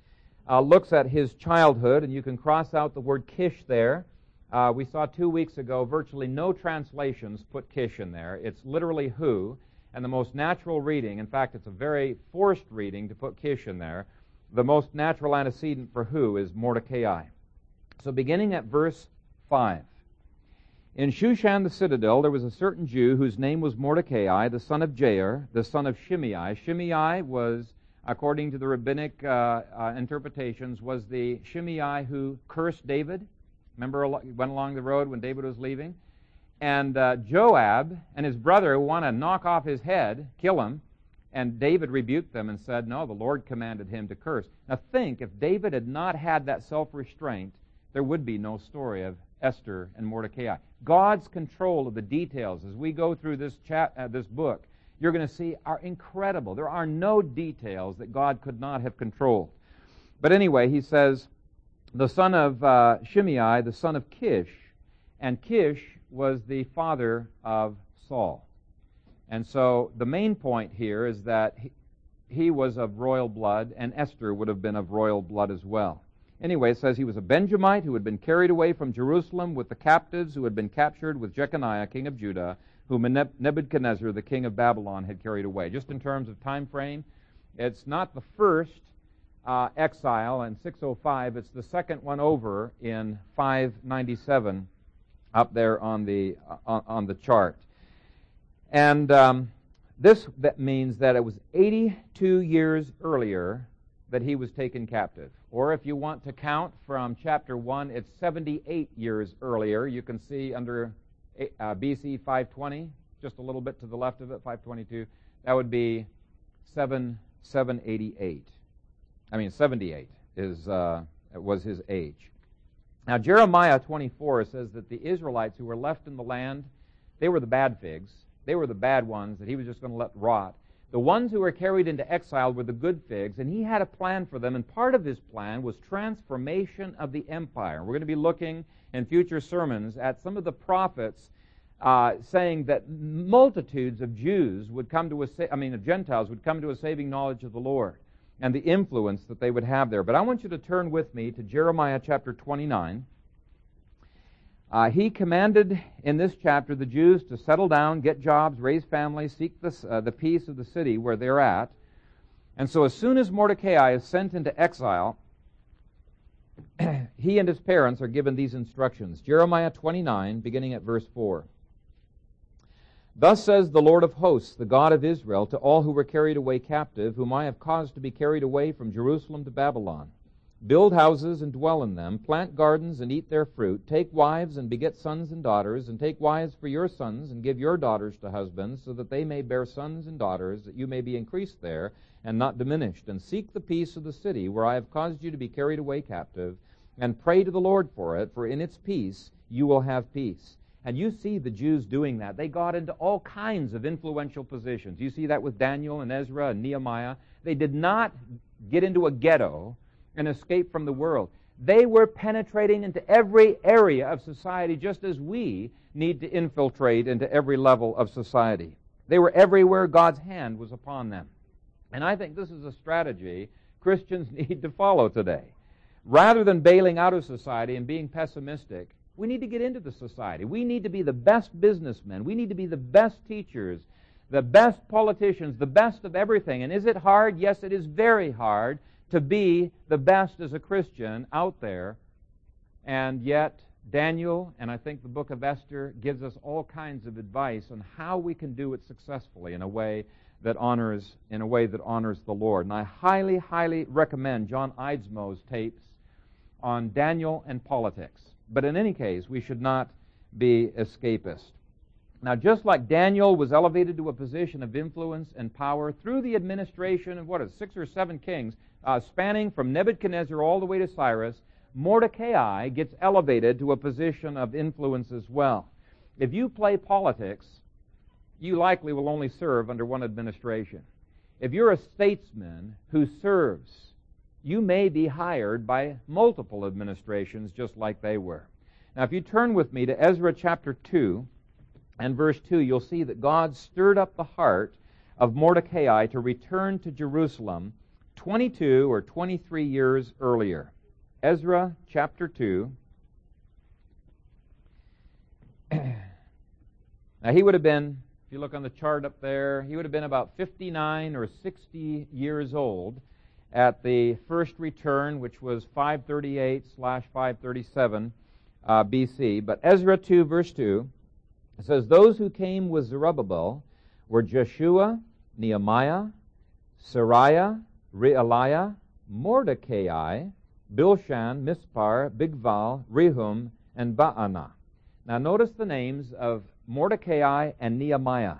B: uh, looks at his childhood, and you can cross out the word Kish there. Uh, we saw two weeks ago virtually no translations put Kish in there. It's literally who, and the most natural reading, in fact, it's a very forced reading to put Kish in there. The most natural antecedent for who is Mordecai. So beginning at verse 5. In Shushan the citadel, there was a certain Jew whose name was Mordecai, the son of Jair, the son of Shimei. Shimei was, according to the rabbinic uh, uh, interpretations, was the Shimei who cursed David Remember, went along the road when David was leaving? And uh, Joab and his brother want to knock off his head, kill him. And David rebuked them and said, No, the Lord commanded him to curse. Now think, if David had not had that self restraint, there would be no story of Esther and Mordecai. God's control of the details as we go through this, chat, uh, this book, you're going to see are incredible. There are no details that God could not have controlled. But anyway, he says, the son of uh, Shimei, the son of Kish, and Kish was the father of Saul. And so the main point here is that he, he was of royal blood, and Esther would have been of royal blood as well. Anyway, it says he was a Benjamite who had been carried away from Jerusalem with the captives who had been captured with Jeconiah, king of Judah, whom Nebuchadnezzar, the king of Babylon, had carried away. Just in terms of time frame, it's not the first uh, exile in 605. It's the second one over in 597 up there on the, uh, on the chart. And um, this that means that it was 82 years earlier that he was taken captive. Or if you want to count from chapter 1, it's 78 years earlier. You can see under uh, BC 520, just a little bit to the left of it, 522. That would be 7, 788. I mean, 78 is, uh, was his age. Now, Jeremiah 24 says that the Israelites who were left in the land, they were the bad figs. They were the bad ones that he was just going to let rot. The ones who were carried into exile were the good figs, and he had a plan for them, and part of his plan was transformation of the empire. We're going to be looking in future sermons at some of the prophets uh, saying that multitudes of Jews would come to a, I mean, of Gentiles would come to a saving knowledge of the Lord and the influence that they would have there. But I want you to turn with me to Jeremiah chapter 29. Uh, he commanded in this chapter the Jews to settle down, get jobs, raise families, seek the, uh, the peace of the city where they're at. And so, as soon as Mordecai is sent into exile, (clears throat) he and his parents are given these instructions. Jeremiah 29, beginning at verse 4. Thus says the Lord of hosts, the God of Israel, to all who were carried away captive, whom I have caused to be carried away from Jerusalem to Babylon. Build houses and dwell in them, plant gardens and eat their fruit, take wives and beget sons and daughters, and take wives for your sons, and give your daughters to husbands, so that they may bear sons and daughters, that you may be increased there, and not diminished. And seek the peace of the city, where I have caused you to be carried away captive, and pray to the Lord for it, for in its peace you will have peace. And you see the Jews doing that. They got into all kinds of influential positions. You see that with Daniel and Ezra and Nehemiah. They did not get into a ghetto and escape from the world. They were penetrating into every area of society just as we need to infiltrate into every level of society. They were everywhere God's hand was upon them. And I think this is a strategy Christians (laughs) need to follow today. Rather than bailing out of society and being pessimistic, we need to get into the society. We need to be the best businessmen. We need to be the best teachers, the best politicians, the best of everything. And is it hard? Yes, it is very hard to be the best as a Christian out there. And yet, Daniel and I think the book of Esther gives us all kinds of advice on how we can do it successfully in a way that honors in a way that honors the Lord. And I highly, highly recommend John Eidsmoe's tapes on Daniel and politics. But in any case, we should not be escapist. Now, just like Daniel was elevated to a position of influence and power through the administration of what is six or seven kings, uh, spanning from Nebuchadnezzar all the way to Cyrus, Mordecai gets elevated to a position of influence as well. If you play politics, you likely will only serve under one administration. If you're a statesman who serves you may be hired by multiple administrations just like they were. Now, if you turn with me to Ezra chapter 2 and verse 2, you'll see that God stirred up the heart of Mordecai to return to Jerusalem 22 or 23 years earlier. Ezra chapter 2. (clears throat) now, he would have been, if you look on the chart up there, he would have been about 59 or 60 years old at the first return, which was 538 slash 537 uh, BC. But Ezra 2, verse 2, says, Those who came with Zerubbabel were Jeshua, Nehemiah, Seraiah, Reelaiah, Mordecai, Bilshan, Mispar, Bigvai, Rehum, and Baana. Now notice the names of Mordecai and Nehemiah.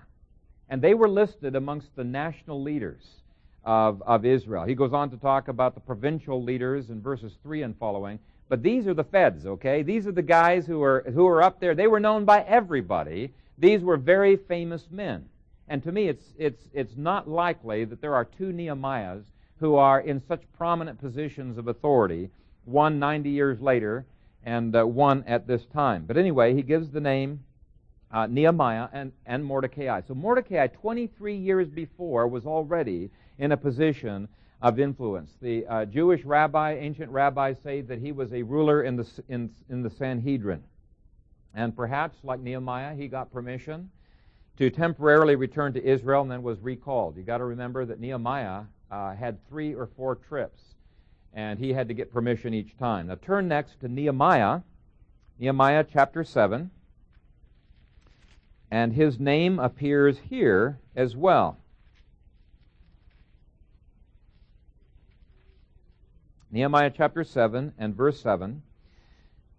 B: And they were listed amongst the national leaders of, of Israel. He goes on to talk about the provincial leaders in verses 3 and following. But these are the feds, okay? These are the guys who are, who are up there. They were known by everybody. These were very famous men. And to me, it's, it's, it's not likely that there are two Nehemiahs who are in such prominent positions of authority, one 90 years later and uh, one at this time. But anyway, he gives the name uh, Nehemiah and, and Mordecai. So Mordecai, 23 years before, was already in a position of influence. The uh, Jewish rabbi, ancient rabbis say that he was a ruler in the, in, in the Sanhedrin. And perhaps, like Nehemiah, he got permission to temporarily return to Israel and then was recalled. You've got to remember that Nehemiah uh, had three or four trips, and he had to get permission each time. Now turn next to Nehemiah, Nehemiah chapter 7, and his name appears here as well. Nehemiah chapter 7 and verse 7.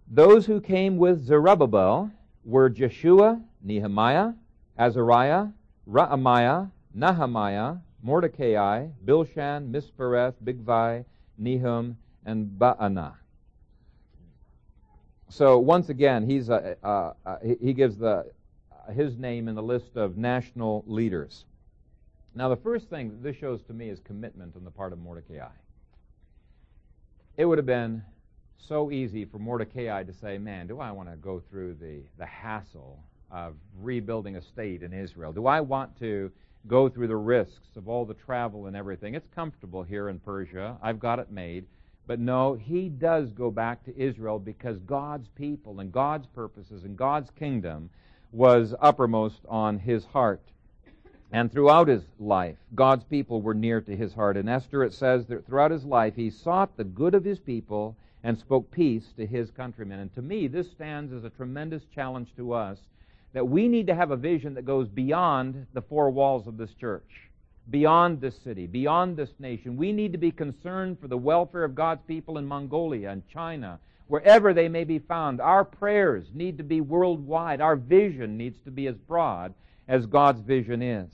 B: Those who came with Zerubbabel were Jeshua, Nehemiah, Azariah, Raamiah, Nahamani, Mordecai, Bilshan, Mispereth, Bigvai, Nehum, and Baana. So once again, he's a, uh, uh, he gives the, uh, his name in the list of national leaders. Now, the first thing that this shows to me is commitment on the part of Mordecai. It would have been so easy for Mordecai to say, Man, do I want to go through the, the hassle of rebuilding a state in Israel? Do I want to go through the risks of all the travel and everything? It's comfortable here in Persia. I've got it made. But no, he does go back to Israel because God's people and God's purposes and God's kingdom was uppermost on his heart. And throughout his life, God's people were near to his heart. In Esther, it says that throughout his life, he sought the good of his people and spoke peace to his countrymen. And to me, this stands as a tremendous challenge to us that we need to have a vision that goes beyond the four walls of this church, beyond this city, beyond this nation. We need to be concerned for the welfare of God's people in Mongolia and China, wherever they may be found. Our prayers need to be worldwide. Our vision needs to be as broad as God's vision is.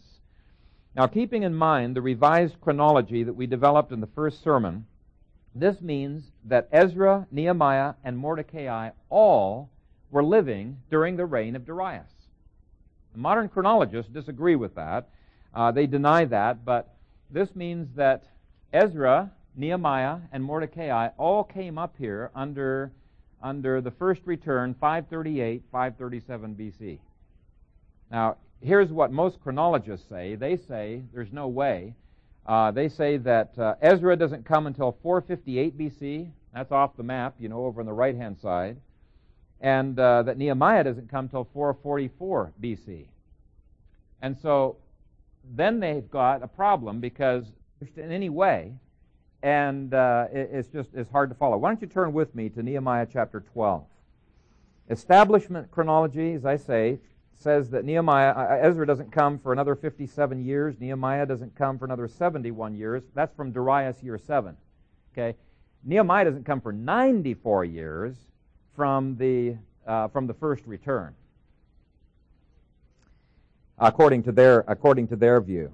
B: Now, keeping in mind the revised chronology that we developed in the first sermon, this means that Ezra, Nehemiah, and Mordecai all were living during the reign of Darius. Modern chronologists disagree with that. Uh, they deny that, but this means that Ezra, Nehemiah, and Mordecai all came up here under, under the first return, 538, 537 BC. Now, here's what most chronologists say. They say there's no way. Uh, they say that uh, Ezra doesn't come until 458 BC. That's off the map, you know, over on the right hand side. And uh, that Nehemiah doesn't come until 444 BC. And so then they've got a problem because in any way, and uh, it, it's just it's hard to follow. Why don't you turn with me to Nehemiah chapter 12? Establishment chronology, as I say, says that Nehemiah, uh, uh, Ezra doesn't come for another 57 years. Nehemiah doesn't come for another 71 years. That's from Darius year 7. Okay? Nehemiah doesn't come for 94 years from the, uh, from the first return, according to, their, according to their view.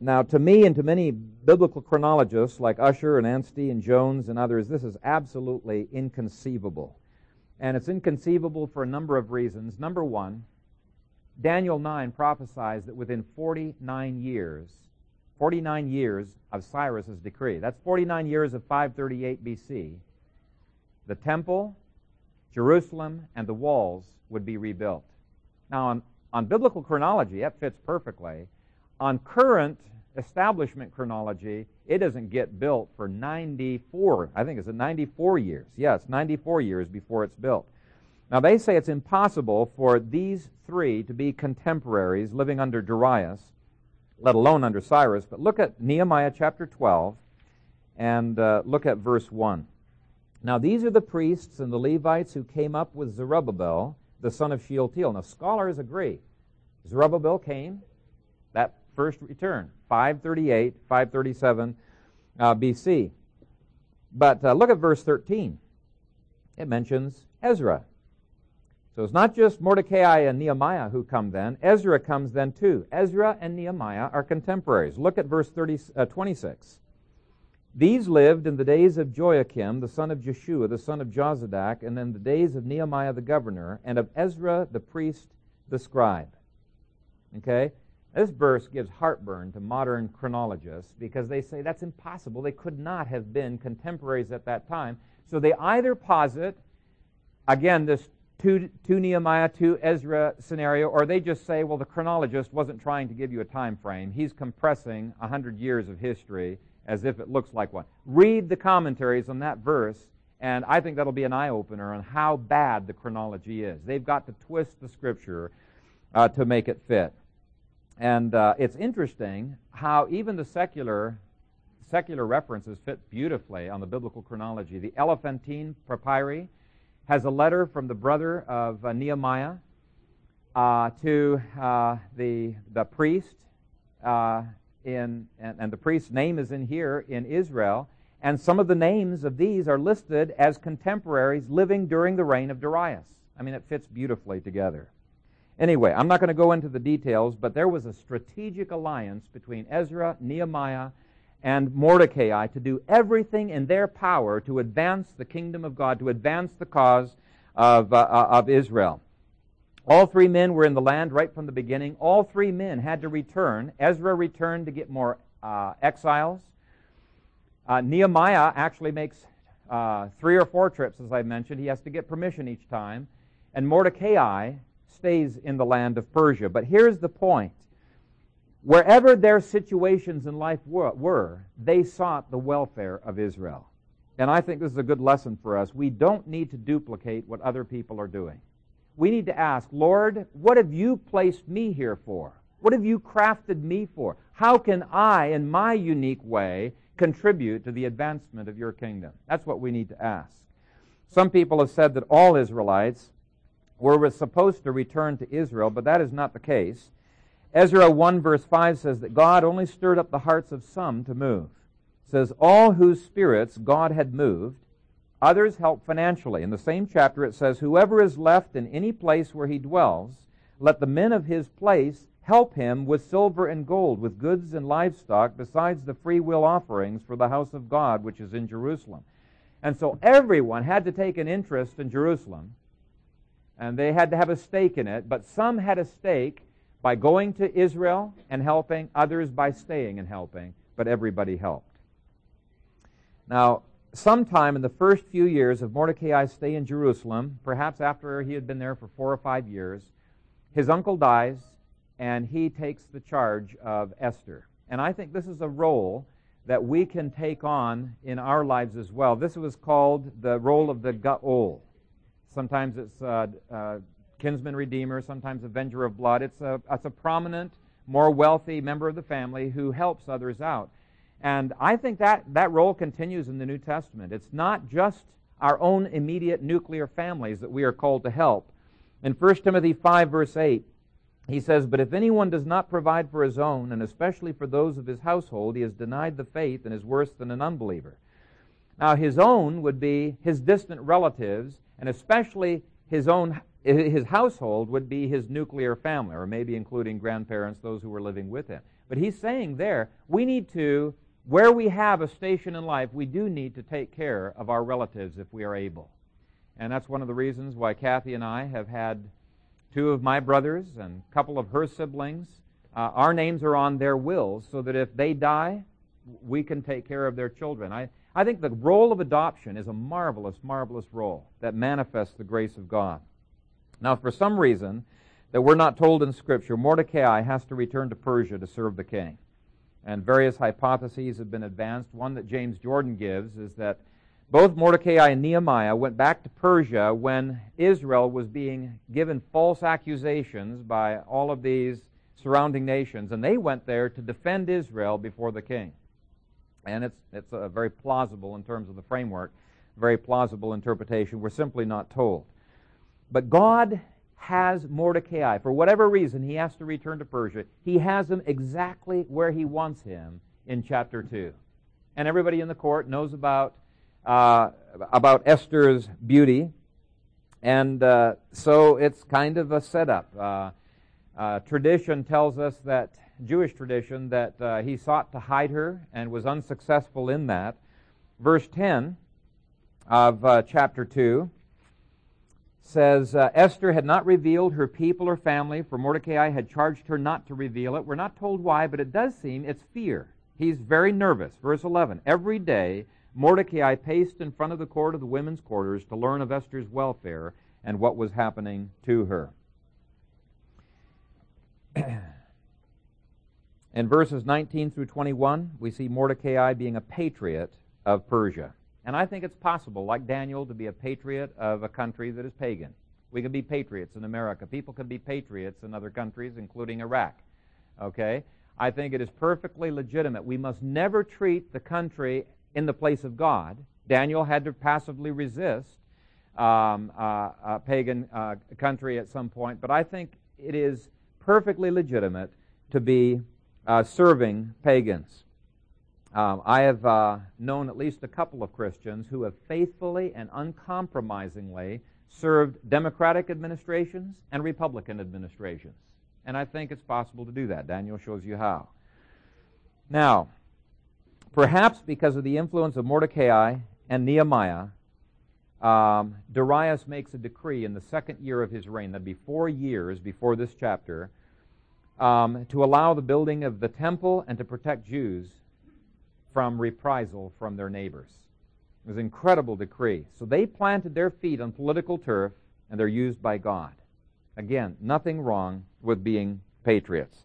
B: Now, to me and to many biblical chronologists like Ussher and Anstey and Jones and others, this is absolutely inconceivable. And it's inconceivable for a number of reasons. Number one, Daniel 9 prophesies that within 49 years, 49 years of Cyrus's decree, that's 49 years of 538 BC, the temple, Jerusalem, and the walls would be rebuilt. Now, on, on biblical chronology, that fits perfectly. On current establishment chronology, it doesn't get built for 94, I think it's 94 years. Yes, 94 years before it's built. Now, they say it's impossible for these three to be contemporaries living under Darius, let alone under Cyrus. But look at Nehemiah chapter 12 and uh, look at verse 1. Now, these are the priests and the Levites who came up with Zerubbabel, the son of Shealtiel. Now, scholars agree. Zerubbabel came, that first return, 538, 537 uh, BC. But uh, look at verse 13. It mentions Ezra. So it's not just Mordecai and Nehemiah who come then. Ezra comes then too. Ezra and Nehemiah are contemporaries. Look at verse 30, uh, 26. These lived in the days of Joiakim, the son of Jeshua, the son of Jozadak, and in the days of Nehemiah the governor, and of Ezra the priest, the scribe. Okay? This verse gives heartburn to modern chronologists because they say that's impossible. They could not have been contemporaries at that time. So they either posit, again, this 2, two Nehemiah, 2 Ezra scenario, or they just say, well, the chronologist wasn't trying to give you a time frame. He's compressing 100 years of history as if it looks like one. Read the commentaries on that verse, and I think that'll be an eye opener on how bad the chronology is. They've got to twist the scripture uh, to make it fit. And uh, it's interesting how even the secular secular references fit beautifully on the biblical chronology. The Elephantine Papyri has a letter from the brother of uh, Nehemiah uh, to uh, the the priest uh, in and, and the priest's name is in here in Israel. And some of the names of these are listed as contemporaries living during the reign of Darius. I mean, it fits beautifully together. Anyway, I'm not going to go into the details, but there was a strategic alliance between Ezra, Nehemiah, and Mordecai to do everything in their power to advance the kingdom of God, to advance the cause of, uh, of Israel. All three men were in the land right from the beginning. All three men had to return. Ezra returned to get more uh, exiles. Uh, Nehemiah actually makes uh, three or four trips, as I mentioned. He has to get permission each time. And Mordecai stays in the land of Persia. But here's the point wherever their situations in life were, they sought the welfare of Israel. And I think this is a good lesson for us. We don't need to duplicate what other people are doing. We need to ask, Lord, what have you placed me here for? What have you crafted me for? How can I, in my unique way, contribute to the advancement of your kingdom? That's what we need to ask. Some people have said that all Israelites were supposed to return to Israel, but that is not the case. Ezra 1 verse 5 says that God only stirred up the hearts of some to move. It says, all whose spirits God had moved, others help financially. In the same chapter it says, whoever is left in any place where he dwells, let the men of his place help him with silver and gold, with goods and livestock, besides the free will offerings for the house of God, which is in Jerusalem. And so everyone had to take an interest in Jerusalem, and they had to have a stake in it, but some had a stake by going to Israel and helping, others by staying and helping, but everybody helped. Now, sometime in the first few years of Mordecai's stay in Jerusalem, perhaps after he had been there for four or five years, his uncle dies and he takes the charge of Esther. And I think this is a role that we can take on in our lives as well. This was called the role of the Goel. Sometimes it's uh, uh, kinsman redeemer, sometimes avenger of blood. It's a, it's a prominent, more wealthy member of the family who helps others out. And I think that, that role continues in the New Testament. It's not just our own immediate nuclear families that we are called to help. In 1 Timothy 5, verse 8, he says, But if anyone does not provide for his own, and especially for those of his household, he has denied the faith and is worse than an unbeliever. Now, his own would be his distant relatives, and especially his own his household would be his nuclear family, or maybe including grandparents, those who were living with him. But he's saying there, we need to, where we have a station in life, we do need to take care of our relatives if we are able. And that's one of the reasons why Kathy and I have had two of my brothers and a couple of her siblings. Uh, our names are on their wills so that if they die, we can take care of their children. I, I think the role of adoption is a marvelous, marvelous role that manifests the grace of God. Now, for some reason that we're not told in Scripture, Mordecai has to return to Persia to serve the king. And various hypotheses have been advanced. One that James Jordan gives is that both Mordecai and Nehemiah went back to Persia when Israel was being given false accusations by all of these surrounding nations, and they went there to defend Israel before the king. And it's, it's a very plausible in terms of the framework, very plausible interpretation. We're simply not told. But God has Mordecai. For whatever reason, he has to return to Persia. He has him exactly where he wants him in chapter 2. And everybody in the court knows about uh, about Esther's beauty. And uh, so it's kind of a setup. Uh, uh tradition tells us that, Jewish tradition, that uh, he sought to hide her and was unsuccessful in that. Verse 10 of uh, chapter 2 says uh, Esther had not revealed her people or family, for Mordecai had charged her not to reveal it. We're not told why, but it does seem it's fear. He's very nervous. Verse 11 Every day Mordecai paced in front of the court of the women's quarters to learn of Esther's welfare and what was happening to her. (clears throat) in verses 19 through 21, we see Mordecai being a patriot of Persia. And I think it's possible, like Daniel, to be a patriot of a country that is pagan. We can be patriots in America. People can be patriots in other countries, including Iraq. Okay? I think it is perfectly legitimate. We must never treat the country in the place of God. Daniel had to passively resist um, uh, a pagan uh, country at some point, but I think it is perfectly legitimate to be uh, serving pagans. Um, I have uh, known at least a couple of Christians who have faithfully and uncompromisingly served Democratic administrations and Republican administrations. And I think it's possible to do that. Daniel shows you how. Now, Perhaps because of the influence of Mordecai and Nehemiah, um, Darius makes a decree in the second year of his reign, that'd be four years before this chapter, um, to allow the building of the temple and to protect Jews from reprisal from their neighbors. It was an incredible decree. So they planted their feet on political turf, and they're used by God. Again, nothing wrong with being patriots.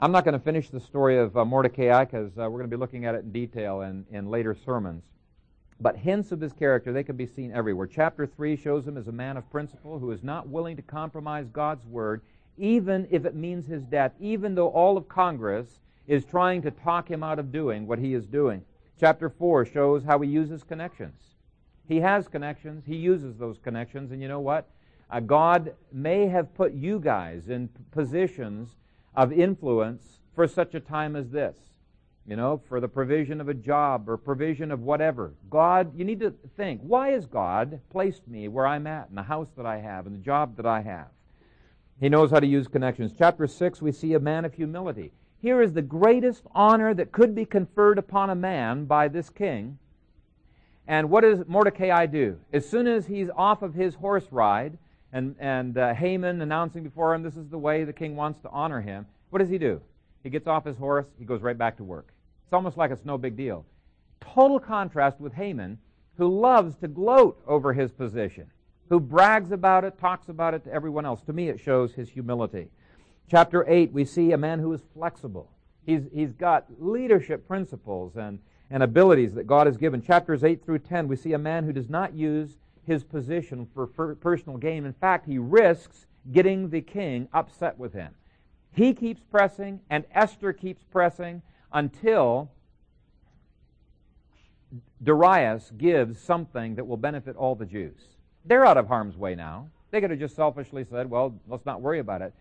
B: I'm not going to finish the story of uh, Mordecai because uh, we're going to be looking at it in detail in, in later sermons. But hints of his character, they can be seen everywhere. Chapter 3 shows him as a man of principle who is not willing to compromise God's word, even if it means his death, even though all of Congress is trying to talk him out of doing what he is doing. Chapter 4 shows how he uses connections. He has connections, he uses those connections, and you know what? Uh, God may have put you guys in positions of influence for such a time as this. You know, for the provision of a job or provision of whatever. God, you need to think, why has God placed me where I'm at, in the house that I have, in the job that I have? He knows how to use connections. Chapter 6, we see a man of humility. Here is the greatest honor that could be conferred upon a man by this king. And what does Mordecai do? As soon as he's off of his horse ride, and, and uh, Haman announcing before him, this is the way the king wants to honor him, what does he do? He gets off his horse, he goes right back to work. It's almost like it's no big deal. Total contrast with Haman, who loves to gloat over his position, who brags about it, talks about it to everyone else. To me, it shows his humility. Chapter 8, we see a man who is flexible. He's, he's got leadership principles and, and abilities that God has given. Chapters 8 through 10, we see a man who does not use his position for personal gain. In fact, he risks getting the king upset with him. He keeps pressing, and Esther keeps pressing until Darius gives something that will benefit all the Jews. They're out of harm's way now. They could have just selfishly said, well, let's not worry about it.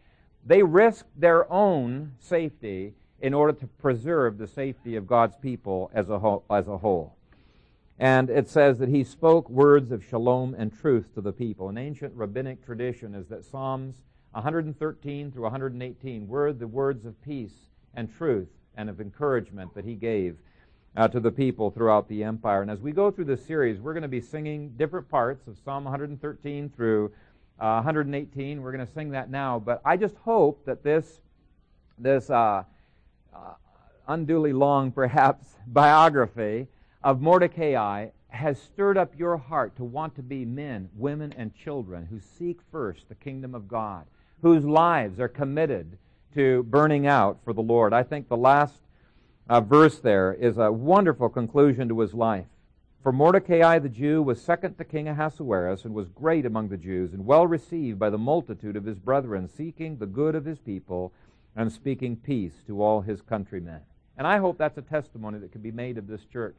B: They risked their own safety in order to preserve the safety of God's people as a whole. As a whole. And it says that he spoke words of shalom and truth to the people. An ancient rabbinic tradition is that Psalms 113 through 118 were the words of peace and truth and of encouragement that he gave uh, to the people throughout the empire. And as we go through this series, we're going to be singing different parts of Psalm 113 through uh, 118. We're going to sing that now, but I just hope that this this uh, uh, unduly long, (laughs) perhaps, biography of Mordecai has stirred up your heart to want to be men, women, and children who seek first the kingdom of God, whose lives are committed to burning out for the Lord. I think the last uh, verse there is a wonderful conclusion to his life. For Mordecai the Jew was second to King Ahasuerus and was great among the Jews and well received by the multitude of his brethren, seeking the good of his people and speaking peace to all his countrymen. And I hope that's a testimony that can be made of this church.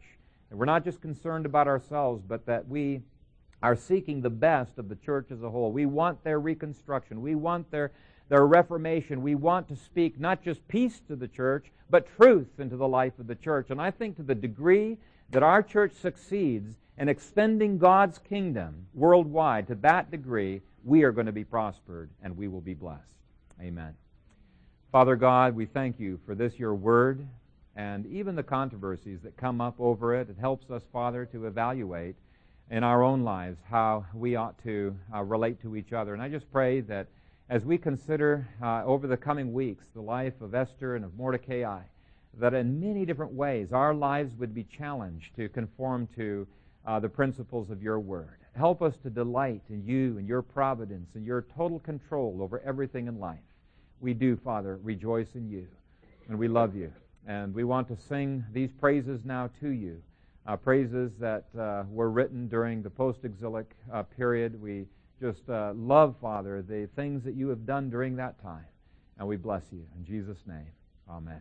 B: And we're not just concerned about ourselves, but that we are seeking the best of the church as a whole. We want their reconstruction. We want their, their reformation. We want to speak not just peace to the church, but truth into the life of the church. And I think to the degree that our church succeeds in extending God's kingdom worldwide to that degree, we are going to be prospered and we will be blessed. Amen. Father God, we thank you for this, your word, and even the controversies that come up over it. It helps us, Father, to evaluate in our own lives how we ought to uh, relate to each other. And I just pray that as we consider uh, over the coming weeks the life of Esther and of Mordecai, that in many different ways our lives would be challenged to conform to uh, the principles of your word. Help us to delight in you and your providence and your total control over everything in life. We do, Father, rejoice in you, and we love you. And we want to sing these praises now to you, uh, praises that uh, were written during the post exilic uh, period. We just uh, love, Father, the things that you have done during that time. And we bless you. In Jesus' name, amen.